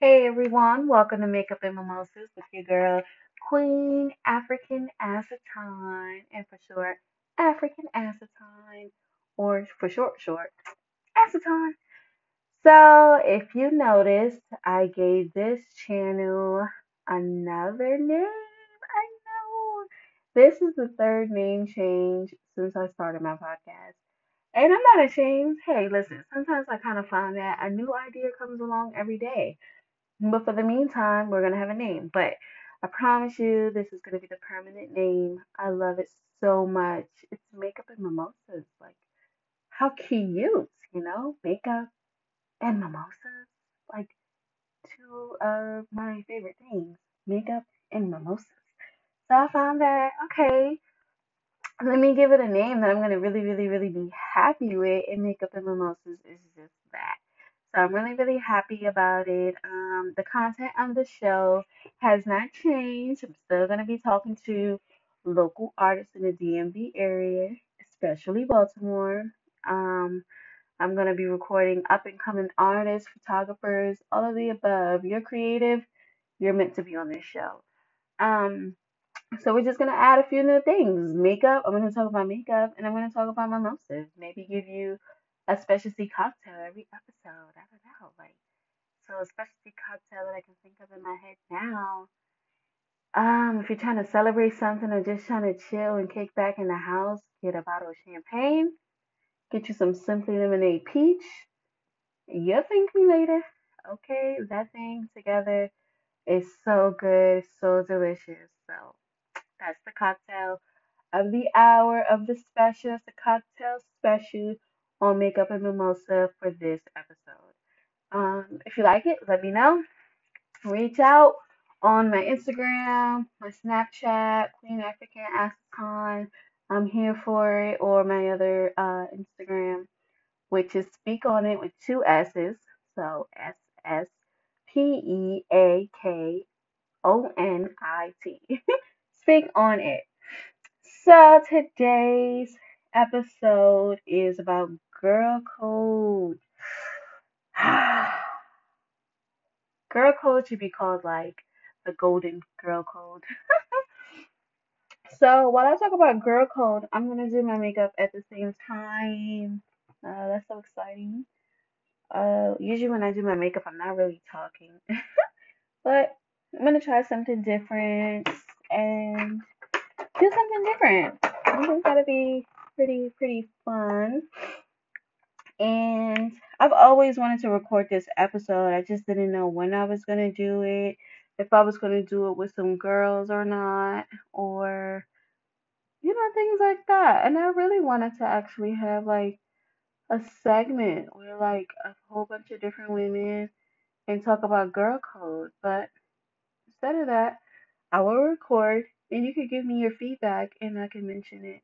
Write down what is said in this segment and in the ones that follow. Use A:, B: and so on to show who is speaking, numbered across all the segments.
A: Hey everyone, welcome to Makeup and Mimosas with your girl, Queen African Acetone, and for short, African Acetone, or for short, short, Acetone. So, if you noticed, I gave this channel another name. I know. This is the third name change since I started my podcast. And I'm not ashamed. Hey, listen, sometimes I kind of find that a new idea comes along every day. But for the meantime, we're going to have a name. But I promise you, this is going to be the permanent name. I love it so much. It's Makeup and Mimosas. Like, how cute, you know? Makeup and mimosas. Like, two of my favorite things makeup and mimosas. So I found that, okay, let me give it a name that I'm going to really, really, really be happy with. And Makeup and Mimosas is just that. So I'm really, really happy about it. Um, the content of the show has not changed. I'm still going to be talking to local artists in the DMV area, especially Baltimore. Um, I'm going to be recording up and coming artists, photographers, all of the above. You're creative, you're meant to be on this show. Um, so we're just gonna add a few new things. Makeup. I'm gonna talk about makeup, and I'm gonna talk about my mimosas. Maybe give you a specialty cocktail every episode. I don't know, like so a specialty cocktail that I can think of in my head now. Um, if you're trying to celebrate something or just trying to chill and kick back in the house, get a bottle of champagne, get you some Simply Lemonade Peach. You'll thank me later. Okay, that thing together is so good, so delicious. So that's the cocktail of the hour of the special. It's the cocktail special on Makeup and Mimosa for this episode. Um, if you like it, let me know. Reach out on my Instagram, my Snapchat, Queen African Acetone. I'm here for it, or my other uh, Instagram, which is Speak On It with two S's. So S S P E A K O N I T. Speak On It. So today's episode is about girl code. girl code should be called like the golden girl code. so while I talk about girl code, I'm gonna do my makeup at the same time. Uh, that's so exciting. Uh, usually when I do my makeup, I'm not really talking, but I'm gonna try something different and do something different. It's gotta be pretty pretty fun. And I've always wanted to record this episode. I just didn't know when I was gonna do it, if I was gonna do it with some girls or not, or you know, things like that. And I really wanted to actually have like a segment where like a whole bunch of different women and talk about girl code. But instead of that, I will record and you could give me your feedback and I can mention it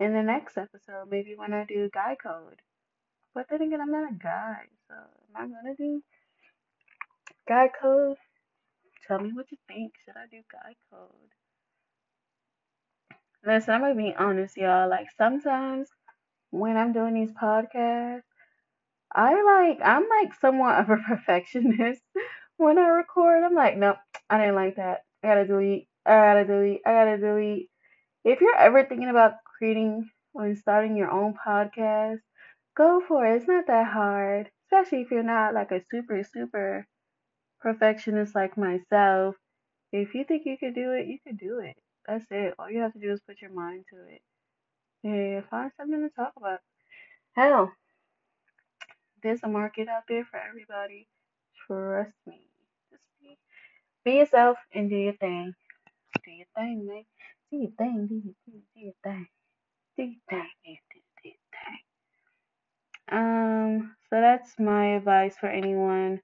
A: in the next episode, maybe when I do guy code. But then again, I'm not a guy, so am I gonna do guy code? Tell me what you think. Should I do guy code? Listen, I'm gonna be honest, y'all. Like sometimes when I'm doing these podcasts, I like I'm like somewhat of a perfectionist. when I record, I'm like, nope, I didn't like that. I gotta delete. I gotta delete. I gotta delete. If you're ever thinking about creating or starting your own podcast, go for it. It's not that hard, especially if you're not like a super, super perfectionist like myself. If you think you could do it, you could do it. That's it. All you have to do is put your mind to it. And find something to talk about. Hell, there's a market out there for everybody. Trust me. Just be, be yourself and do your thing. Do your thing, man. Do your thing. Do your, do, do your thing. Do your thing. Your thing. Um, so that's my advice for anyone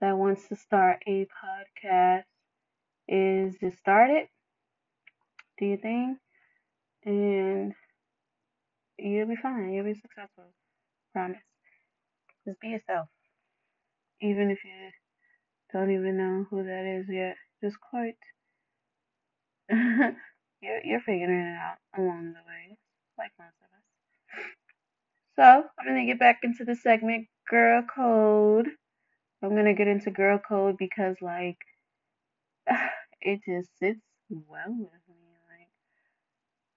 A: that wants to start a podcast is to start it, do your thing, and you'll be fine. You'll be successful. Promise. Just be yourself. Even if you don't even know who that is yet. Just quite. you're, you're figuring it out along the way, like most of us. So, I'm going to get back into the segment Girl Code I'm gonna get into girl code because like it just sits well with me. Like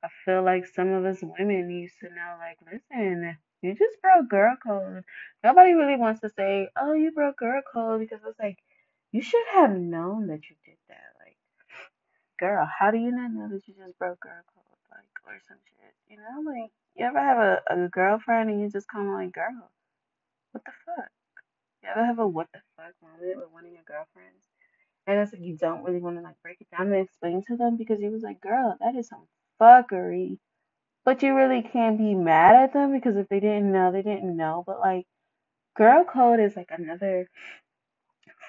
A: I feel like some of us women used to know, like, listen, you just broke girl code. Nobody really wants to say, oh, you broke girl code because it's like you should have known that you did that. Like, girl, how do you not know that you just broke girl code? Or some shit. You know, like you ever have a, a girlfriend and you just of like, girl, what the fuck? You ever have a what the fuck moment with one of your girlfriends? And it's like you don't really want to like break it down and explain to them because you was like, girl, that is some fuckery. But you really can't be mad at them because if they didn't know, they didn't know. But like, girl code is like another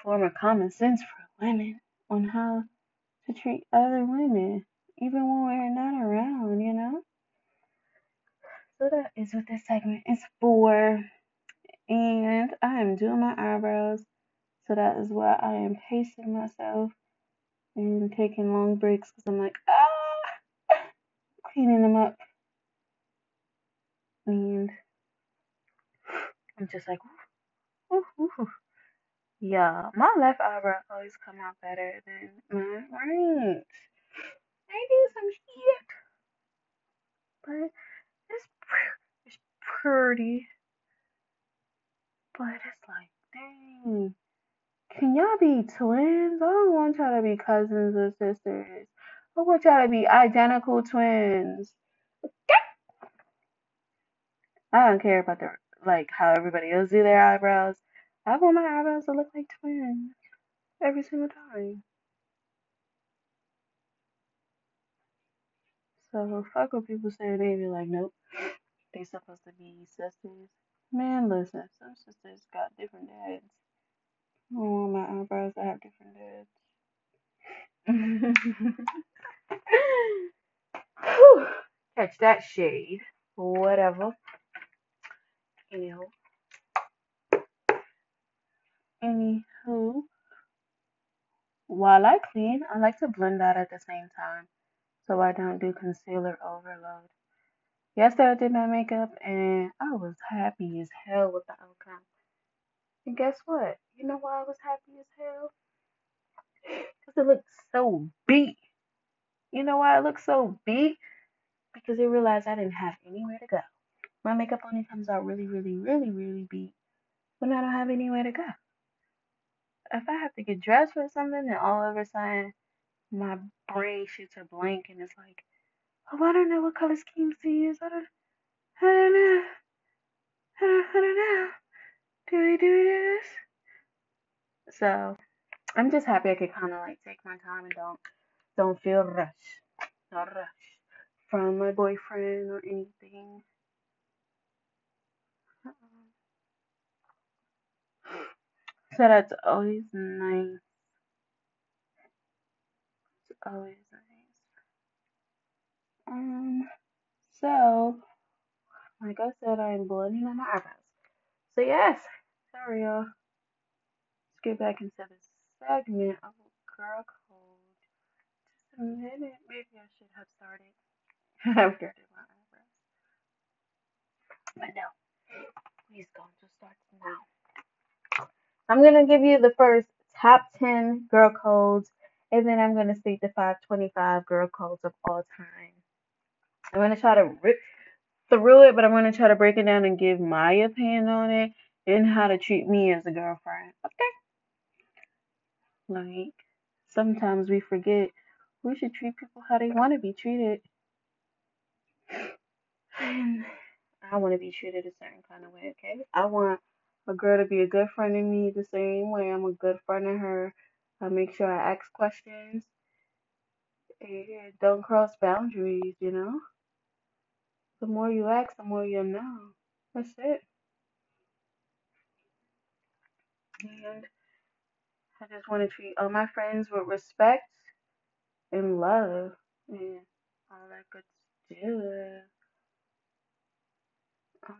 A: form of common sense for women on how to treat other women, even when we're not around, you know? So that is what this segment is for. And I am doing my eyebrows. So that is why I am pacing myself and taking long breaks because I'm like, ah, cleaning them up. And I'm just like, ooh, ooh, ooh. yeah, my left eyebrow always come out better than my right. I do some shit, but it's it's pretty. But it's like, dang, can y'all be twins? I don't want y'all to be cousins or sisters. I want y'all to be identical twins. I don't care about the like how everybody else do their eyebrows. I want my eyebrows to look like twins every single time. So fuck what people say. They be like, nope, they supposed to be sisters. Man, listen, some sisters got different dads. I my eyebrows I have different dads. Whew. Catch that shade. Whatever. Anywho. Anywho. While I clean, I like to blend out at the same time so I don't do concealer overload. Yesterday I did my makeup and I was happy as hell with the outcome. And guess what? You know why I was happy as hell? Because it looked so beat. You know why it looked so beat? Because I realized I didn't have anywhere to go. My makeup only comes out really, really, really, really beat when I don't have anywhere to go. If I have to get dressed for something and all of a sudden my brain shoots a blank and it's like, oh, I don't know what color schemes to use. I don't, I don't know. I don't, I don't know. Do we do this? So I'm just happy I could kind of like take my time and don't don't feel rushed, not rush from my boyfriend or anything. Uh-uh. So that's always nice. Always nice. Um, so like I said, I'm blending on my eyebrows. So yes, sorry y'all. Let's get back into the segment of girl code. Just a minute. Maybe I should have started after I did my eyebrows. But no, please going to start now. I'm gonna give you the first top ten girl codes, and then I'm gonna state the 525 girl codes of all time. I'm gonna try to rip through it, but I'm gonna try to break it down and give my opinion on it and how to treat me as a girlfriend. Okay? Like sometimes we forget we should treat people how they want to be treated. And I want to be treated a certain kind of way, okay? I want a girl to be a good friend to me the same way I'm a good friend to her. I make sure I ask questions and don't cross boundaries, you know? The more you ask, the more you know. That's it. And I just want to treat all my friends with respect and love and all that good stuff. Um,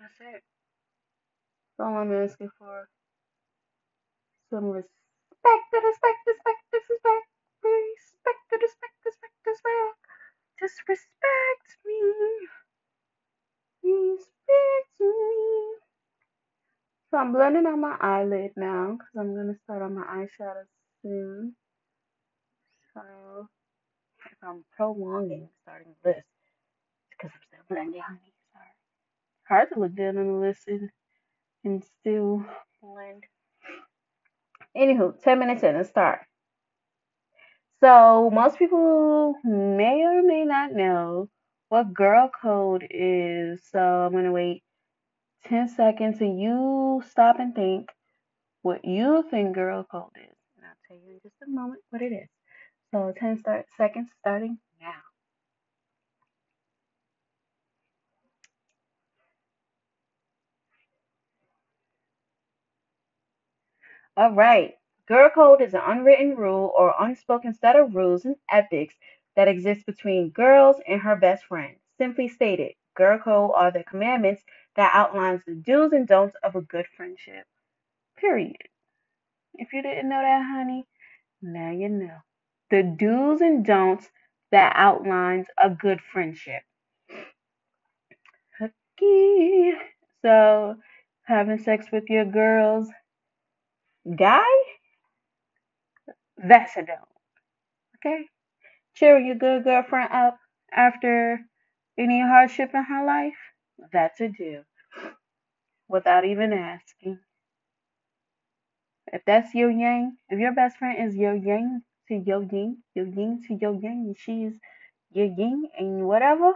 A: that's it. That's all I'm asking for. Some respect, respect, respect, respect, respect, respect, respect, respect. Just respect me. Respect me. So I'm blending on my eyelid now because I'm going to start on my eyeshadow soon. So if I'm prolonging starting this, because I'm still blending. Sorry. Hard to look down on the list and, and still blend. Anywho, 10 minutes in, let's start. So most people may or may not know what girl code is. So I'm going to wait 10 seconds and you stop and think what you think girl code is. And I'll tell you in just a moment what it is. So 10 start seconds starting now. All right. Girl code is an unwritten rule or unspoken set of rules and ethics that exist between girls and her best friend. Simply stated, girl code are the commandments that outlines the do's and don'ts of a good friendship. Period. If you didn't know that, honey, now you know. The do's and don'ts that outlines a good friendship. Okay. So, having sex with your girls guy, that's a don't. Okay? Cheering your good girlfriend up after any hardship in her life, that's a do. Without even asking. If that's your yang, if your best friend is your yang to your yin, your yin to your yang, and she's your yin and whatever,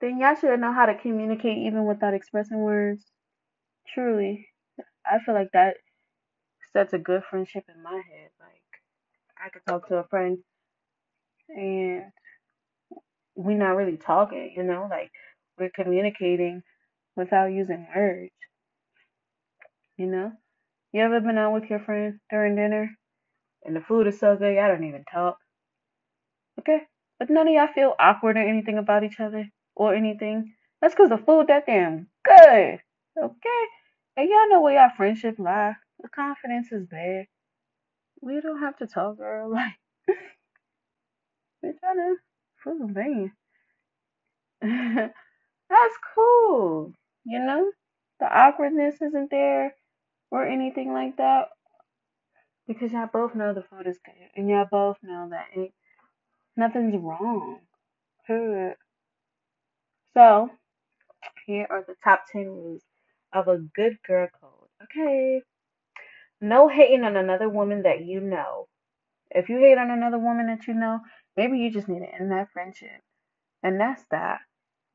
A: then y'all should know how to communicate even without expressing words. Truly. I feel like that sets a good friendship in my head. Like I could talk to a friend and we're not really talking, you know, like we're communicating without using words. You know? You ever been out with your friend during dinner and the food is so good y'all don't even talk? Okay? But none of y'all feel awkward or anything about each other or anything. That's because the food that damn good. Okay? And y'all know where y'all friendship lie. The confidence is there. We don't have to talk, girl. Like, we're trying to prove a thing. That's cool. You know? The awkwardness isn't there or anything like that. Because y'all both know the food is good. And y'all both know that ain't, nothing's wrong. Period. So, here are the top 10 rules of a good girl code. Okay. No hating on another woman that you know. If you hate on another woman that you know, maybe you just need to end that friendship. And that's that.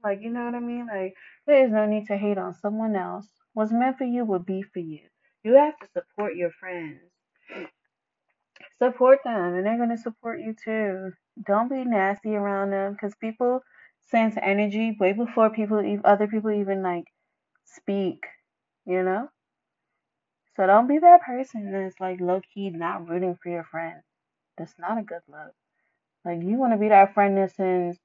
A: Like, you know what I mean? Like, there is no need to hate on someone else. What's meant for you will be for you. You have to support your friends. Support them, and they're going to support you too. Don't be nasty around them because people sense energy way before people, other people even like speak, you know? So don't be that person that's like low key not rooting for your friend. That's not a good look. Like you want to be that friend that sends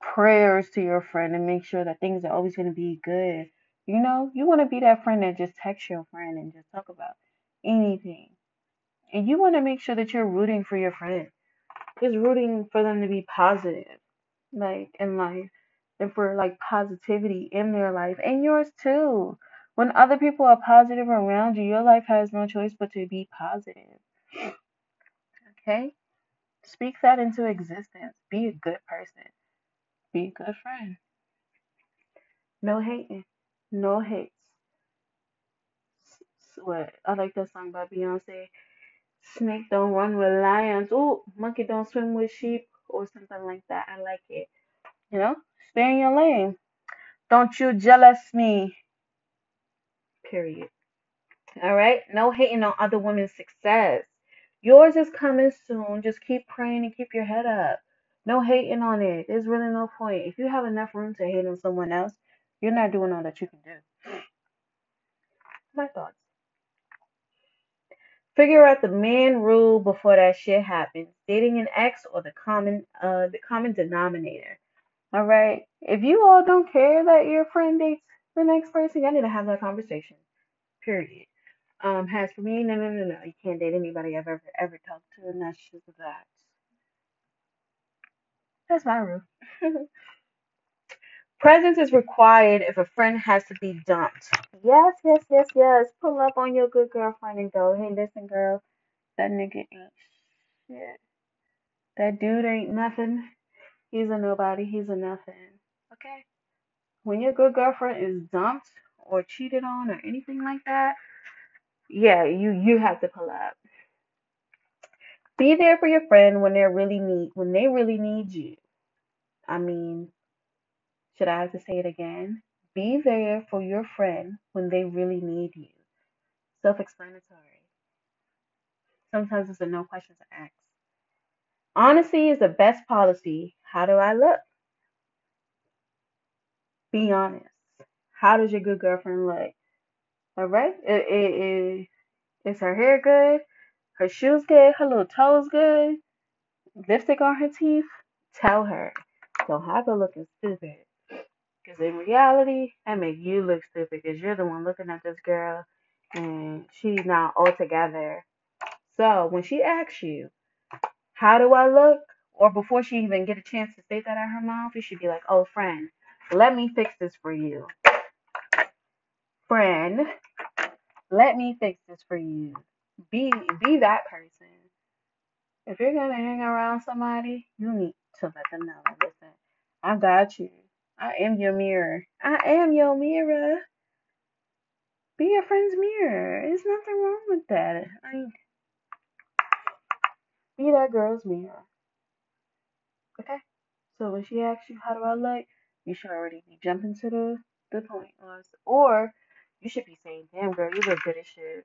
A: prayers to your friend and make sure that things are always going to be good. You know, you want to be that friend that just texts your friend and just talk about anything. And you want to make sure that you're rooting for your friend. Just rooting for them to be positive, like in life, and for like positivity in their life and yours too. When other people are positive around you, your life has no choice but to be positive. Okay? Speak that into existence. Be a good person. Be a good friend. No hating. No hates. What? I like that song by Beyonce. Snake don't run with lions. Oh, monkey don't swim with sheep, or something like that. I like it. You know, stay in your lane. Don't you jealous me. Period. All right. No hating on other women's success. Yours is coming soon. Just keep praying and keep your head up. No hating on it. There's really no point. If you have enough room to hate on someone else, you're not doing all that you can do. My thoughts. Figure out the main rule before that shit happens. Dating an ex or the common uh the common denominator. All right. If you all don't care that your friend dates the next person, y'all need to have that conversation. Period. Um, has for me, no, no, no, no. You can't date anybody I've ever ever talked to, and that's just that. That's my rule. Presence is required if a friend has to be dumped. Yes, yes, yes, yes. Pull up on your good girlfriend and go, hey, listen, girl, that nigga ain't shit. That dude ain't nothing. He's a nobody. He's a nothing. Okay? When your good girlfriend is dumped or cheated on or anything like that, yeah, you you have to pull up. Be there for your friend when they really need when they really need you. I mean, should I have to say it again? Be there for your friend when they really need you. Self-explanatory. Sometimes it's a no questions asked. Honesty is the best policy. How do I look? Be honest. How does your good girlfriend look? All right? It, it, it, is her hair good? Her shoes good? Her little toes good? Lipstick on her teeth? Tell her. Don't have her looking stupid. Because in reality, that make you look stupid because you're the one looking at this girl and she's not all together. So when she asks you, how do I look? Or before she even get a chance to say that out her mouth, you should be like, oh, friend, let me fix this for you. Friend, let me fix this for you. Be be that person. If you're gonna hang around somebody, you need to let them know. Listen, I got you. I am your mirror. I am your mirror. Be your friend's mirror. There's nothing wrong with that. I be that girl's mirror. Okay? So when she asks you how do I look, you should already be jumping to the, the point. Or, or you should be saying, damn girl, you look good as shit.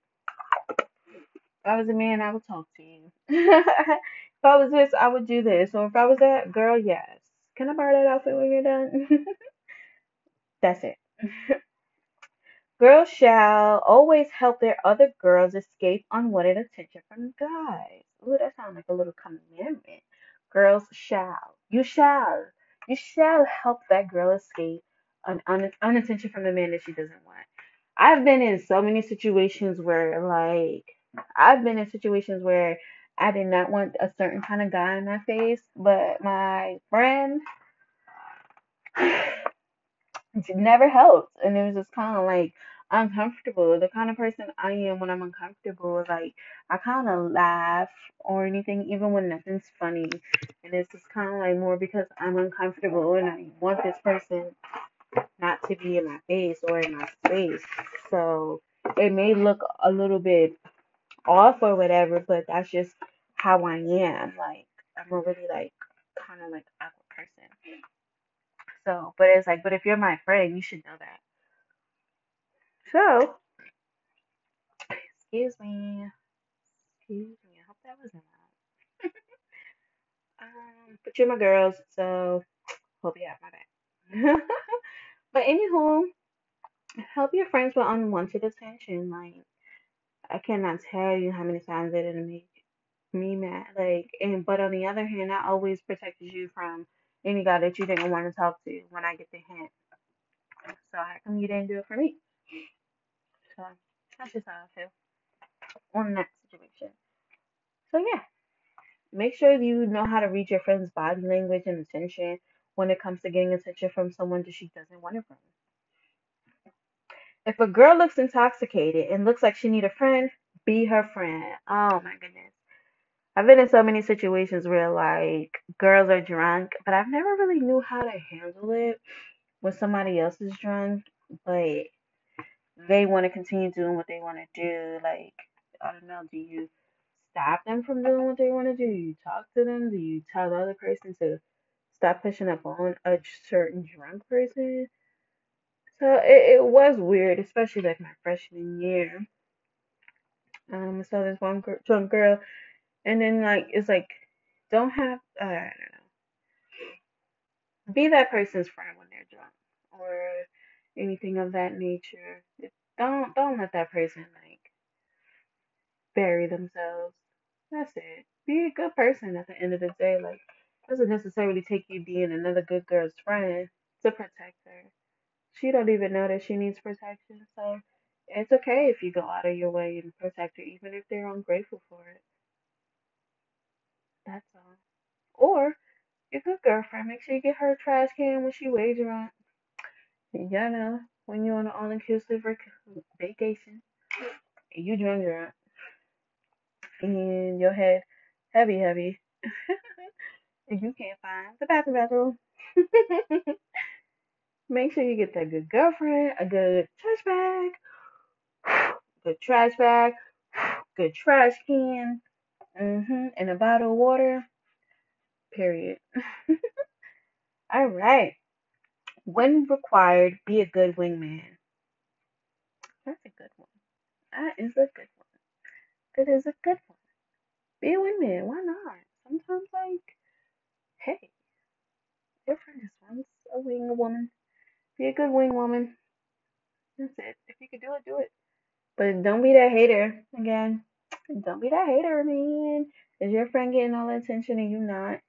A: If I was a man, I would talk to you. if I was this, I would do this. Or if I was that, girl, yes. Can I borrow that outfit when you're done? That's it. Girls shall always help their other girls escape unwanted attention from guys. Ooh, that sounds like a little commandment. Girls shall. You shall. You shall help that girl escape an un- unattention from the man that she doesn't want. I've been in so many situations where, like, I've been in situations where I did not want a certain kind of guy in my face, but my friend never helped. And it was just kind of like uncomfortable. The kind of person I am when I'm uncomfortable, like I kind of laugh or anything, even when nothing's funny. And it's just kind of like more because I'm uncomfortable and I want this person not to be in my face or in my space. So it may look a little bit off or whatever, but that's just how I am. Like I'm a really like kind of like awkward person. So, but it's like, but if you're my friend, you should know that. So, excuse me, excuse me. I hope that wasn't. Um, but you're my girls, so hope you have my back. but anywho, help your friends with unwanted attention. Like I cannot tell you how many times it didn't make me mad. Like, and but on the other hand, I always protected you from any guy that you didn't want to talk to when I get the hint. So how come you didn't do it for me? So that's just how I feel on that situation. So yeah, make sure you know how to read your friend's body language and attention when it comes to getting attention from someone that she doesn't want it from. If a girl looks intoxicated and looks like she need a friend, be her friend. Oh my goodness. I've been in so many situations where like girls are drunk, but I've never really knew how to handle it when somebody else is drunk, but they want to continue doing what they want to do. Like, I don't know, do you stop them from doing what they want to do? Do you talk to them? Do you tell the other person to stop pushing up on a certain drunk person? So it, it was weird, especially like my freshman year. Um, so this one gr- drunk girl, and then like it's like, don't have uh, I don't know, be that person's friend when they're drunk or anything of that nature. Don't don't let that person like bury themselves. That's it. Be a good person at the end of the day. Like, doesn't necessarily take you being another good girl's friend to protect her. She don't even know that she needs protection, so it's okay if you go out of your way and protect her, even if they're ungrateful for it. That's all. Or your good girlfriend, make sure you get her a trash can when she way drunk. You know, when you're on an all-inclusive vac- vacation, you drunk drunk, and your head heavy, heavy, and you can't find the bathroom, bathroom. Make sure you get that good girlfriend, a good trash bag, good trash bag, good trash can, mm-hmm, and a bottle of water. Period. All right. When required, be a good wingman. That's a good one. That is a good one. That is a good one. Be a wingman. Why not? Sometimes, like, hey, your friend is once a wing woman. Be a good wing woman. That's it. If you could do it, do it. But don't be that hater again. Don't be that hater, man. Is your friend getting all the attention and you not?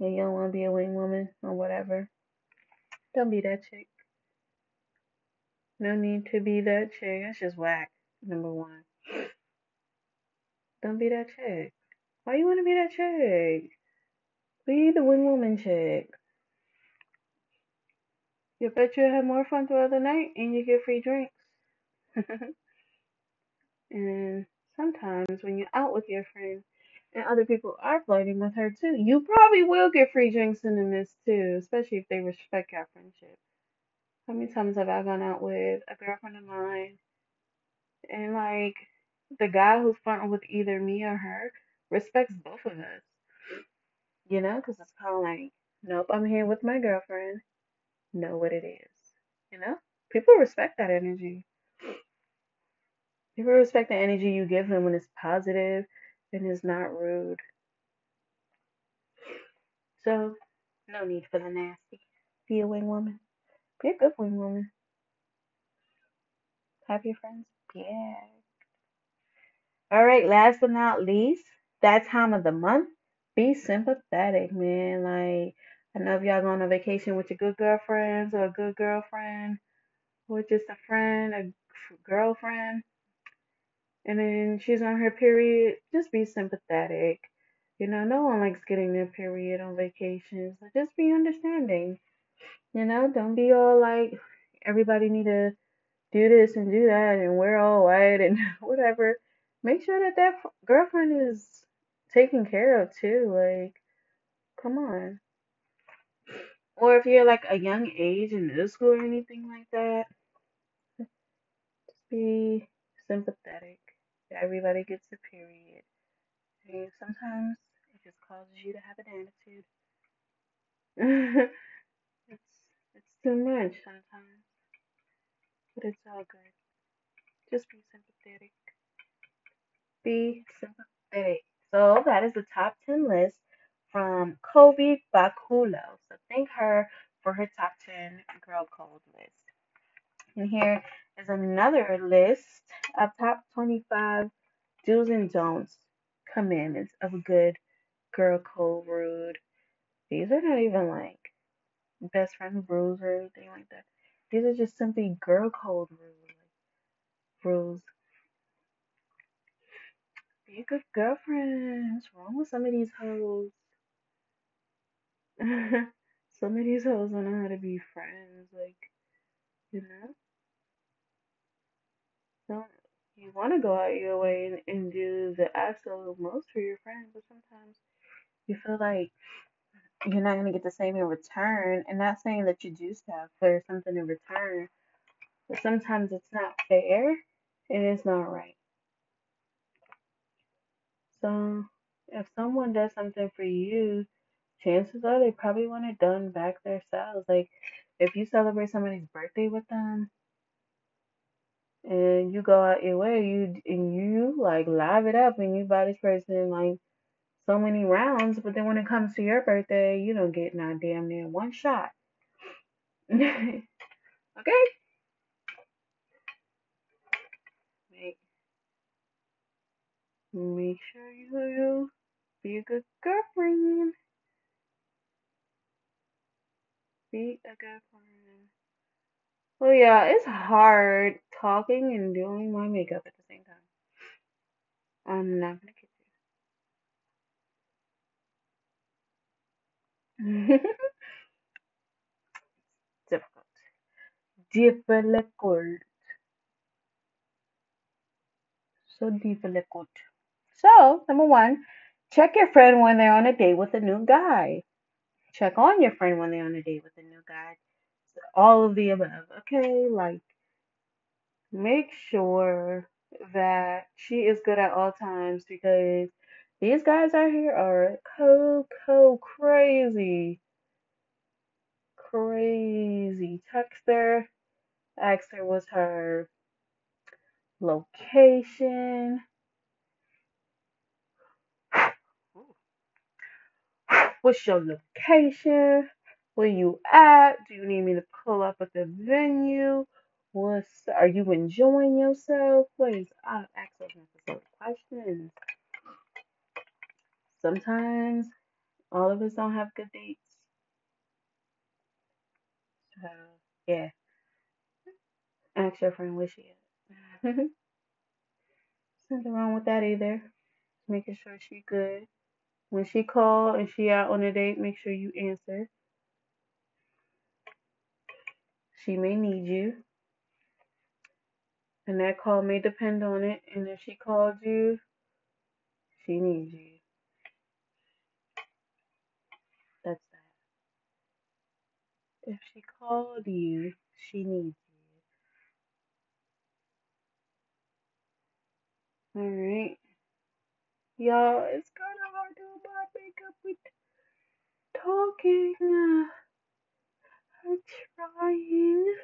A: And you don't want to be a wing woman or whatever. Don't be that chick. No need to be that chick. That's just whack. Number one. Don't be that chick. Why you want to be that chick? Be the wing woman chick. You bet you had more fun throughout the night and you get free drinks. and sometimes when you're out with your friend and other people are flirting with her too, you probably will get free drinks in the midst too, especially if they respect our friendship. How many times have I gone out with a girlfriend of mine and like the guy who's flirting with either me or her respects both of us, you know? Because it's kind of like, nope, I'm here with my girlfriend. Know what it is, you know? People respect that energy. People respect the energy you give them when it's positive and is not rude. So, no need for the nasty. Be a wing woman. Be a good wing woman. Have your friends. Yeah. All right, last but not least, that time of the month, be sympathetic, man. Like, I know if y'all going on a vacation with your good girlfriends or a good girlfriend or just a friend, a girlfriend, and then she's on her period, just be sympathetic. You know, no one likes getting their period on vacation, so just be understanding. You know, don't be all like everybody need to do this and do that and wear all white and whatever. Make sure that that girlfriend is taken care of too. Like, come on. Or if you're like a young age in middle school or anything like that, just be sympathetic. Everybody gets a period. And sometimes it just causes you to have an attitude. it's it's too much sometimes, but it's all good. Just be sympathetic. Be sympathetic. So that is the top 10 list from Kobe Bakulo. So thank her for her top 10 girl code list. And here is another list of top 25 do's and don'ts commandments of a good girl code rude. These are not even like best friend rules or anything like that. These are just simply girl code rules. Rules. Be a good girlfriend. What's wrong with some of these hoes? some of these hoes don't know how to be friends. Like, you know? Don't you want to go out your way and, and do the absolute most for your friends, but sometimes you feel like you're not gonna get the same in return. And not saying that you do stuff for something in return, but sometimes it's not fair and it's not right. So if someone does something for you, chances are they probably want it done back themselves. Like if you celebrate somebody's birthday with them and you go out your way, you and you like live it up and you buy this person like so many rounds, but then when it comes to your birthday, you don't get not damn near one shot. okay? Make make sure you, be a good girlfriend. Be a good friend. Well, yeah, it's hard talking and doing my makeup at the same time. I'm not gonna kid you. Difficult. difficult. So difficult. So, number one, check your friend when they're on a date with a new guy. Check on your friend when they're on a date with a new guy. All of the above, okay? Like, make sure that she is good at all times because these guys out here are co crazy. Crazy. Text her, ask her what's her location. What's your location? Where you at? Do you need me to pull up at the venue? What's are you enjoying yourself? Please uh, ask those necessary questions. Sometimes all of us don't have good dates. So yeah. Ask your friend where she is. Nothing wrong with that either. Making sure she good. When she call and she out on a date, make sure you answer. She may need you. And that call may depend on it. And if she called you, she needs you. That's that. If she called you, she needs you. Alright. Y'all, it's kind of hard to my makeup with talking. Trying.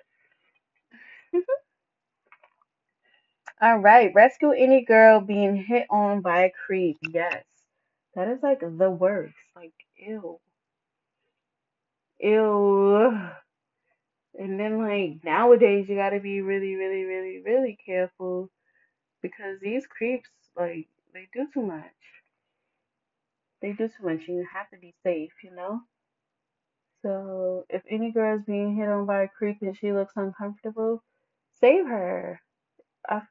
A: All right, rescue any girl being hit on by a creep. Yes, that is like the worst. Like, ew, ew. And then, like, nowadays, you gotta be really, really, really, really careful because these creeps, like, they do too much. They do too much, and you have to be safe, you know? So, if any girl is being hit on by a creep and she looks uncomfortable, save her. I,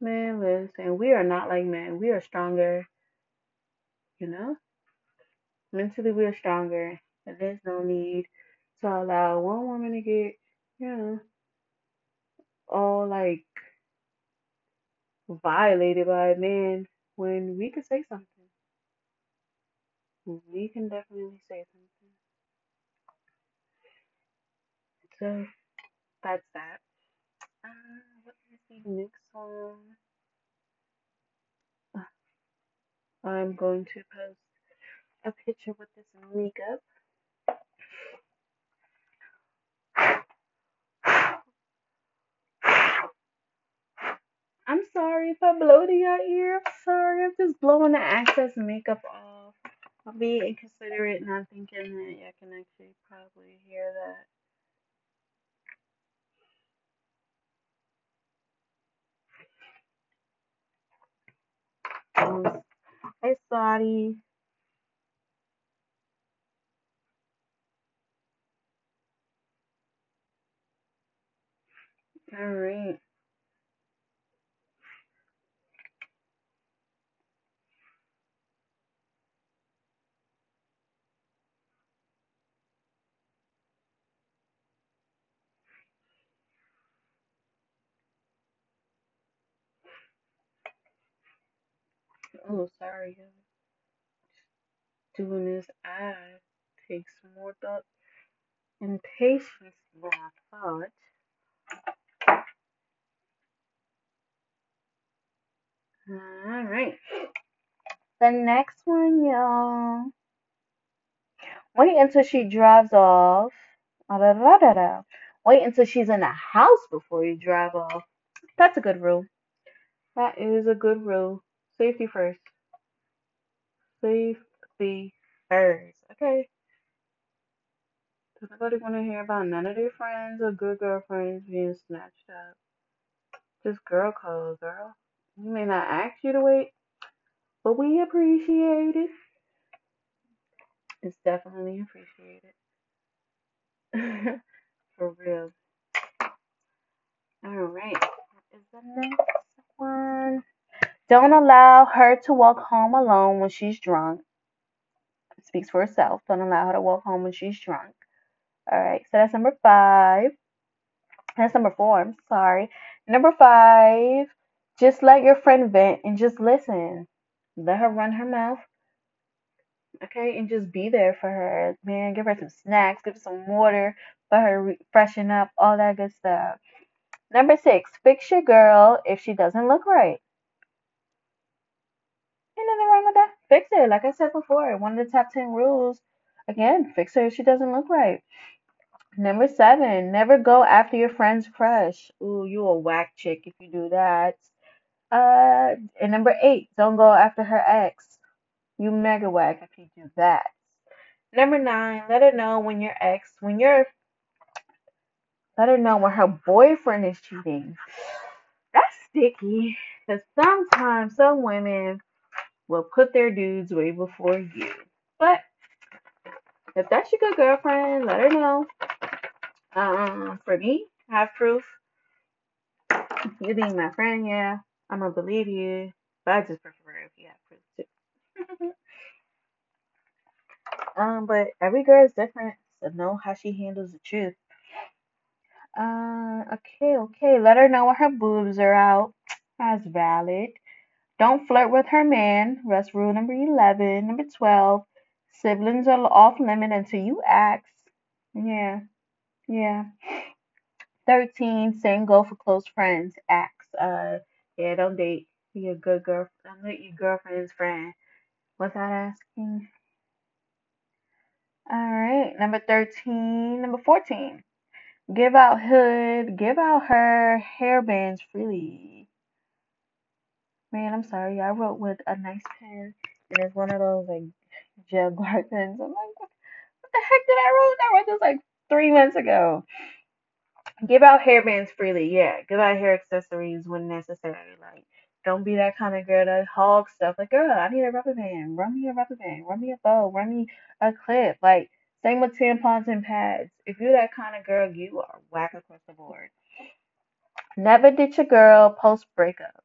A: man, listen, we are not like men. We are stronger, you know? Mentally, we are stronger, and there's no need to allow one woman to get, you know, all like violated by a man when we could say something. We can definitely say something. So that's that. Uh, what is the next one? Uh, I'm going to post a picture with this makeup. I'm sorry if I blow to your ear. I'm sorry. I'm just blowing the excess makeup off. I'll be inconsiderate, and not thinking that you can actually probably hear that. Hey, Saudi. All right. Oh, sorry. Doing this ad takes more thought and patience than I thought. All right. The next one, y'all. Wait until she drives off. Da-da-da-da-da. Wait until she's in the house before you drive off. That's a good rule. That is a good rule. Safety first. Safety first. Okay. Does nobody want to hear about none of their friends or good girlfriends being snatched up? Just girl code, girl. We may not ask you to wait, but we appreciate it. It's definitely appreciated. For real. All right. What is the next one? Don't allow her to walk home alone when she's drunk. It speaks for herself. Don't allow her to walk home when she's drunk. All right. So that's number five. That's number four. I'm sorry. Number five, just let your friend vent and just listen. Let her run her mouth. Okay, and just be there for her. Man, give her some snacks, give her some water, let her re- freshen up, all that good stuff. Number six, fix your girl if she doesn't look right. Ain't nothing wrong with that. Fix it. Like I said before, one of the top 10 rules. Again, fix her if she doesn't look right. Number seven, never go after your friend's crush. Ooh, you a whack chick if you do that. Uh, and number eight, don't go after her ex. You mega whack if you do that. Number nine, let her know when your ex, when your, let her know when her boyfriend is cheating. That's sticky. Because sometimes some women will put their dudes way before you. But if that's your good girlfriend, let her know. Um, for me, I have proof. You being my friend, yeah, I'm gonna believe you. But I just prefer if you have proof too. um, but every girl is different, so know how she handles the truth. Uh, okay, okay. Let her know when her boobs are out. That's valid. Don't flirt with her man. Rule number 11. Number 12. Siblings are off limit until you ask. Yeah, yeah. 13. Same goal for close friends. Ask. Uh, yeah, don't date your good girl. Don't date your girlfriend's friend without asking. All right. Number 13. Number 14. Give out hood. Give out her hair bands freely. Man, I'm sorry. I wrote with a nice pen, and it's one of those like gel guard pens. I'm like, what, what the heck did I wrote? I wrote this like three months ago. Give out hair bands freely. Yeah, give out hair accessories when necessary. Like, don't be that kind of girl that hog stuff. Like, girl, I need a rubber band. Run me a rubber band. Run me a bow. Run me a clip. Like, same with tampons and pads. If you're that kind of girl, you are whack across the board. Never ditch a girl post breakup.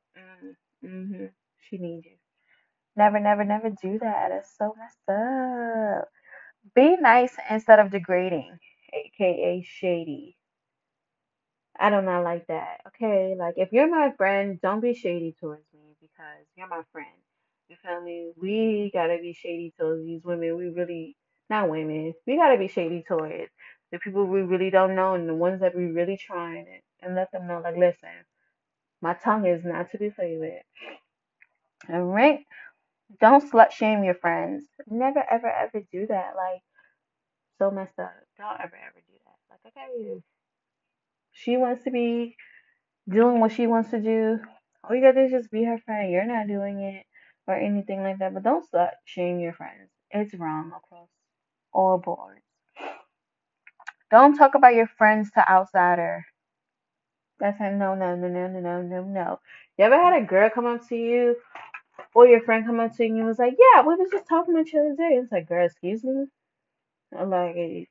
A: Mm, hmm She needs you. Never, never, never do that. It's so messed up. Be nice instead of degrading, aka shady. I do not like that. Okay, like if you're my friend, don't be shady towards me because you're my friend. You feel me? We gotta be shady towards these women. We really, not women. We gotta be shady towards the people we really don't know and the ones that we really trying it and let them know, like, listen, my tongue is not to be played with. All right. Don't slut shame your friends. Never, ever, ever do that. Like, so messed up. Don't ever, ever do that. Like, okay, she wants to be doing what she wants to do. All you gotta do is just be her friend. You're not doing it or anything like that. But don't slut shame your friends. It's wrong across all boards. Don't talk about your friends to outsider. That's a no, no, no, no, no, no, no, no. You ever had a girl come up to you or your friend come up to you and was like, Yeah, we was just talking about you the other day. It's like, girl, excuse me? Like,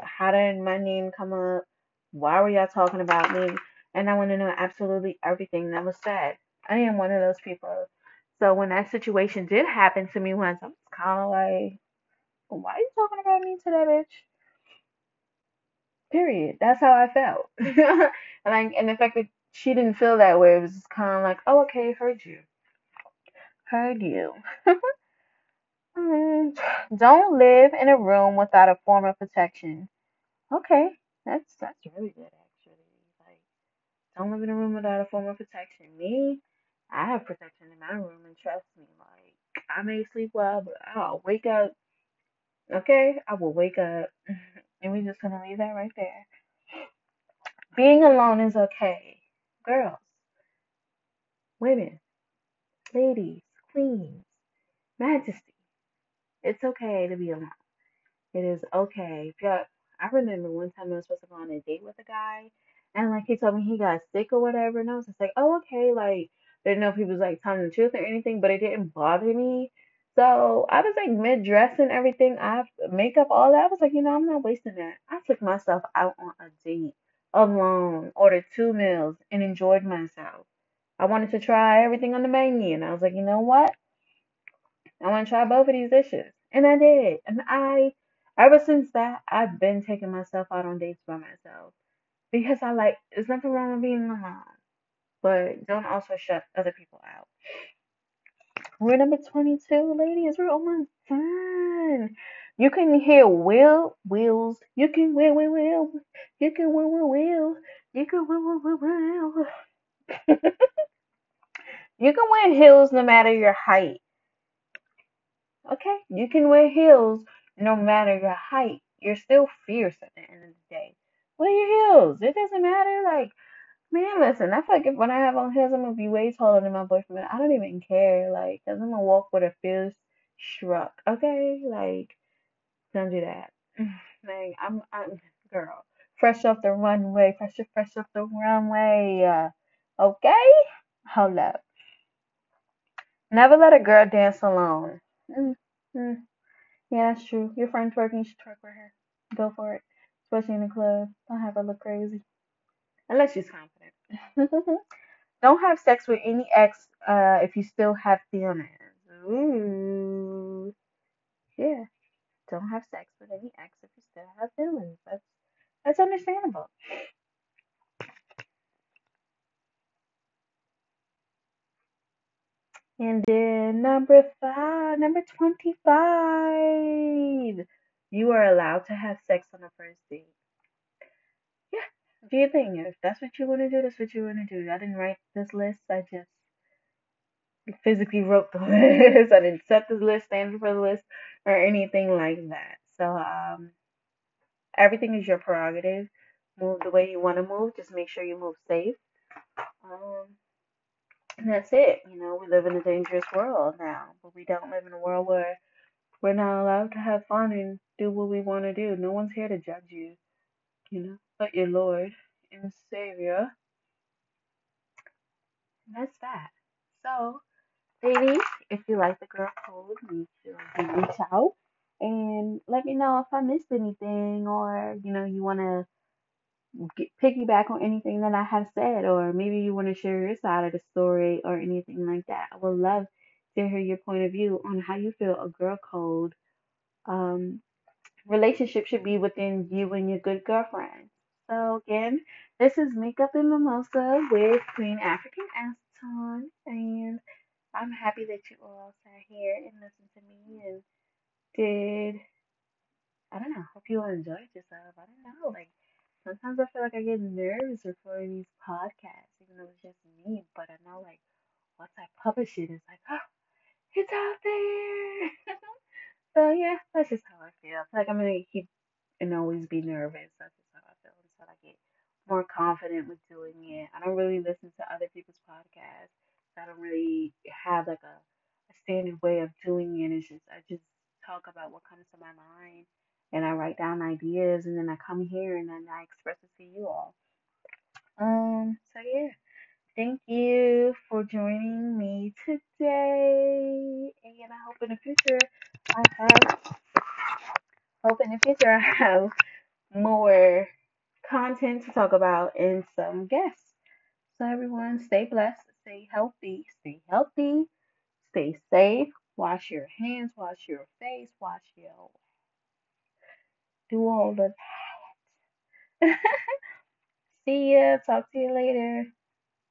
A: how did my name come up? Why were y'all talking about me? And I want to know absolutely everything that was said. I am one of those people. So when that situation did happen to me once, I was kind of like, why are you talking about me to that bitch? Period. That's how I felt. and like, and the fact that she didn't feel that way, it was just kind of like, oh, okay, heard you. Heard you. Mm, Don't live in a room without a form of protection. Okay, that's that's really good actually. Like, don't live in a room without a form of protection. Me, I have protection in my room, and trust me, like I may sleep well, but I'll wake up. Okay, I will wake up, and we're just gonna leave that right there. Being alone is okay, girls, women, ladies, queens, majesty. It's okay to be alone. It is okay. You're, I remember one time I was supposed to go on a date with a guy, and like he told me he got sick or whatever, and I was just like, oh okay, like I didn't know if he was like telling the truth or anything, but it didn't bother me. So I was like mid dress and everything, I have makeup, all that. I was like, you know, I'm not wasting that. I took myself out on a date alone, ordered two meals, and enjoyed myself. I wanted to try everything on the menu, and I was like, you know what? I want to try both of these dishes. And I did. And I, ever since that, I've been taking myself out on dates by myself. because I like. There's nothing wrong with being alone, but don't also shut other people out. We're number 22, ladies. We're almost done. You can hear Will, Wills. You can Will, Will, Will. You can Will, Will, Will. You can Will, Will, Will, Will. you can wear heels no matter your height. Okay? You can wear heels no matter your height. You're still fierce at the end of the day. Wear your heels. It doesn't matter. Like, Man, listen, I feel like if when I have on heels, I'm gonna be way taller than my boyfriend. I don't even care, like, cause I'm gonna walk with a fierce shrug. Okay, like, don't do that. like, I'm, I'm, girl, fresh off the runway, fresh, fresh off the runway. Uh, okay, hold up. Never let a girl dance alone. Mm, mm. Yeah, that's true. Your friend's working, you should twerk with her. Go for it, especially in the club. Don't have her look crazy, unless she's confident. Don't have sex with any ex uh, if you still have feelings. Ooh. Yeah. Don't have sex with any ex if you still have feelings. That's that's understandable. And then number five, number twenty-five. You are allowed to have sex on the first date. Do your thing. If that's what you want to do, that's what you want to do. I didn't write this list. I just physically wrote the list. I didn't set the list, stand for the list, or anything like that. So um, everything is your prerogative. Move the way you want to move. Just make sure you move safe. Um, and that's it. You know, we live in a dangerous world now, but we don't live in a world where we're not allowed to have fun and do what we want to do. No one's here to judge you, you know, but your Lord and Savior. And that's that. So, ladies, if you like the girl code, make sure you reach out and let me know if I missed anything or, you know, you want to piggyback on anything that I have said, or maybe you want to share your side of the story or anything like that. I would love to hear your point of view on how you feel a girl code um, relationship should be within you and your good girlfriend. So again, this is Makeup and Mimosa with Queen African Aceton, and I'm happy that you all sat here and listened to me and did. I don't know. Hope you all enjoyed yourself. I don't know. Like sometimes I feel like I get nervous recording these podcasts, even though it's just me. But I know, like, once I publish it, it's like, oh, it's out there. so yeah, that's just how I feel. I feel like I'm gonna keep and always be nervous. That's just how I feel until I get more confident with doing it. I don't really listen to other people's podcasts. I don't really have like a, a standard way of doing it. It's just I just talk about what comes to my mind and I write down ideas and then I come here and then I express it to you all. Um, so yeah. Thank you for joining me today. And I hope in the future I have hope in the future I have more content to talk about and some guests. So everyone stay blessed, stay healthy, stay healthy, stay safe, wash your hands, wash your face, wash your do all of that. See ya. Talk to you later.